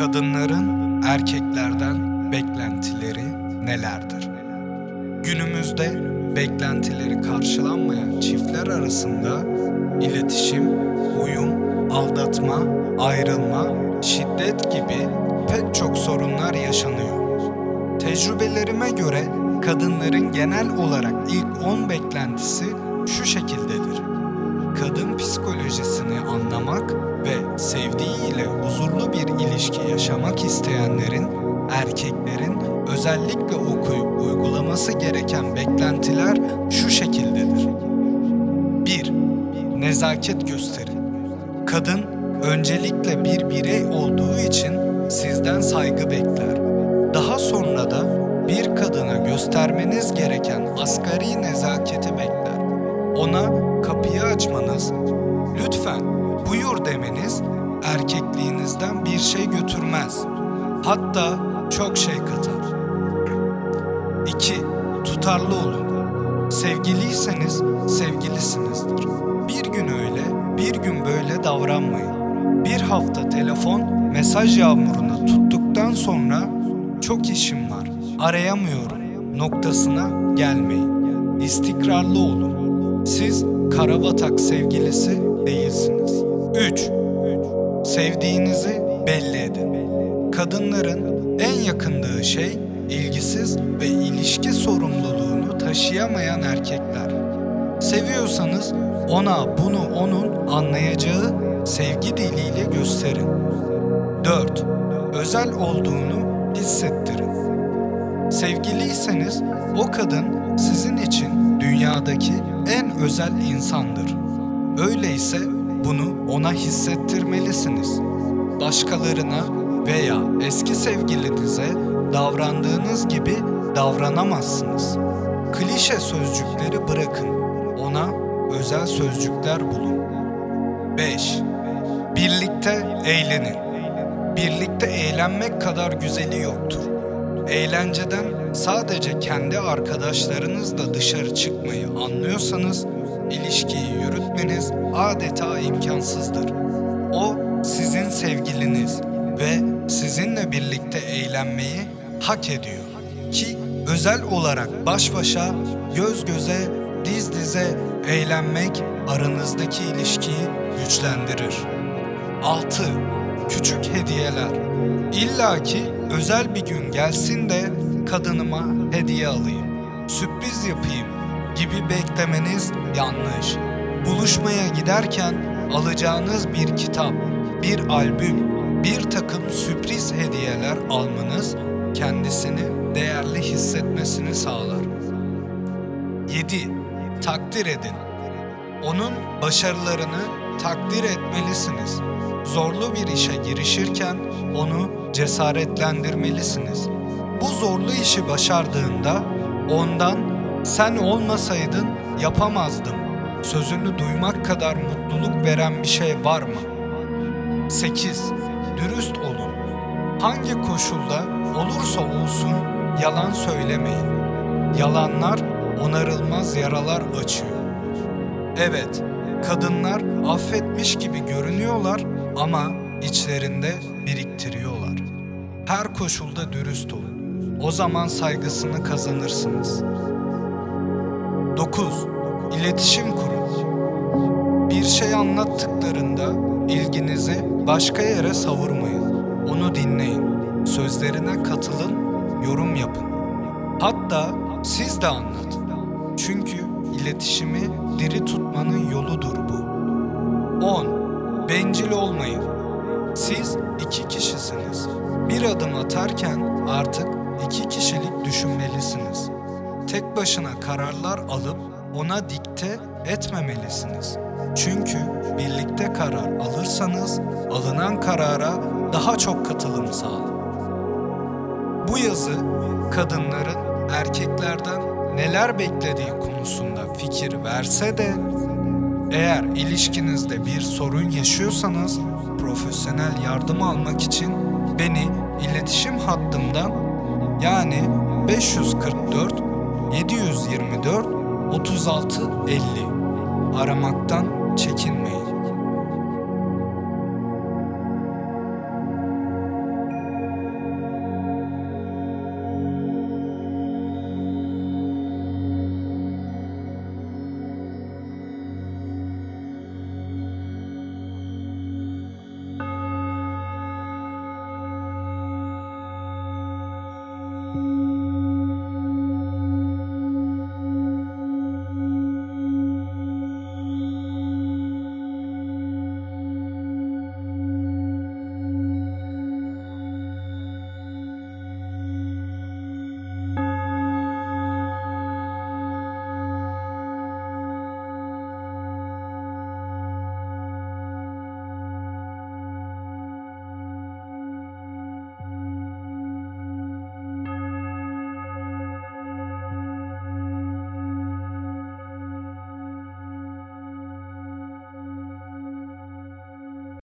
Kadınların erkeklerden beklentileri nelerdir? Günümüzde beklentileri karşılanmayan çiftler arasında iletişim, uyum, aldatma, ayrılma, şiddet gibi pek çok sorunlar yaşanıyor. Tecrübelerime göre kadınların genel olarak ilk 10 beklentisi şu şekildedir. Kadın psikolojisini anlamak ve sevdiğiyle huzurlu bir ilişki yaşamak isteyenlerin, erkeklerin özellikle okuyup uygulaması gereken beklentiler şu şekildedir. 1. Nezaket gösterin. Kadın öncelikle bir birey olduğu için sizden saygı bekler. Daha sonra da bir kadına göstermeniz gereken asgari erkekliğinizden bir şey götürmez. Hatta çok şey katar. 2. Tutarlı olun. Sevgiliyseniz sevgilisinizdir. Bir gün öyle, bir gün böyle davranmayın. Bir hafta telefon, mesaj yağmurunu tuttuktan sonra çok işim var, arayamıyorum noktasına gelmeyin. İstikrarlı olun. Siz karabatak sevgilisi değilsiniz. 3. Sevdiğinizi belli edin. Kadınların en yakındığı şey ilgisiz ve ilişki sorumluluğunu taşıyamayan erkekler. Seviyorsanız ona bunu onun anlayacağı sevgi diliyle gösterin. 4. Özel olduğunu hissettirin. Sevgiliyseniz o kadın sizin için dünyadaki en özel insandır. Öyleyse bunu ona hissettirmelisiniz. Başkalarına veya eski sevgilinize davrandığınız gibi davranamazsınız. Klişe sözcükleri bırakın. Ona özel sözcükler bulun. 5. Birlikte eğlenin. Birlikte eğlenmek kadar güzeli yoktur. Eğlenceden sadece kendi arkadaşlarınızla dışarı çıkmayı anlıyorsanız ilişkiyi yürütmeniz adeta imkansızdır. O sizin sevgiliniz ve sizinle birlikte eğlenmeyi hak ediyor. Ki özel olarak baş başa, göz göze, diz dize eğlenmek aranızdaki ilişkiyi güçlendirir. 6. Küçük hediyeler. İlla özel bir gün gelsin de kadınıma hediye alayım, sürpriz yapayım gibi beklemeniz yanlış. Buluşmaya giderken alacağınız bir kitap, bir albüm, bir takım sürpriz hediyeler almanız kendisini değerli hissetmesini sağlar. 7. Takdir edin. Onun başarılarını takdir etmelisiniz. Zorlu bir işe girişirken onu cesaretlendirmelisiniz. Bu zorlu işi başardığında ondan sen olmasaydın yapamazdım sözünü duymak kadar mutluluk veren bir şey var mı? 8. Dürüst olun. Hangi koşulda olursa olsun yalan söylemeyin. Yalanlar onarılmaz yaralar açıyor. Evet, kadınlar affetmiş gibi görünüyorlar ama içlerinde biriktiriyorlar. Her koşulda dürüst olun. O zaman saygısını kazanırsınız. 9. İletişim kurun. Bir şey anlattıklarında ilginizi başka yere savurmayın. Onu dinleyin. Sözlerine katılın, yorum yapın. Hatta siz de anlatın. Çünkü iletişimi diri tutmanın yoludur bu. 10. Bencil olmayın. Siz iki kişisiniz. Bir adım atarken artık iki kişilik düşünmelisiniz. Tek başına kararlar alıp ona dikte etmemelisiniz. Çünkü birlikte karar alırsanız alınan karara daha çok katılım sağlar. Bu yazı kadınların erkeklerden neler beklediği konusunda fikir verse de eğer ilişkinizde bir sorun yaşıyorsanız profesyonel yardım almak için beni iletişim hattımdan yani 544 724 36 50 aramaktan çekinmeyin.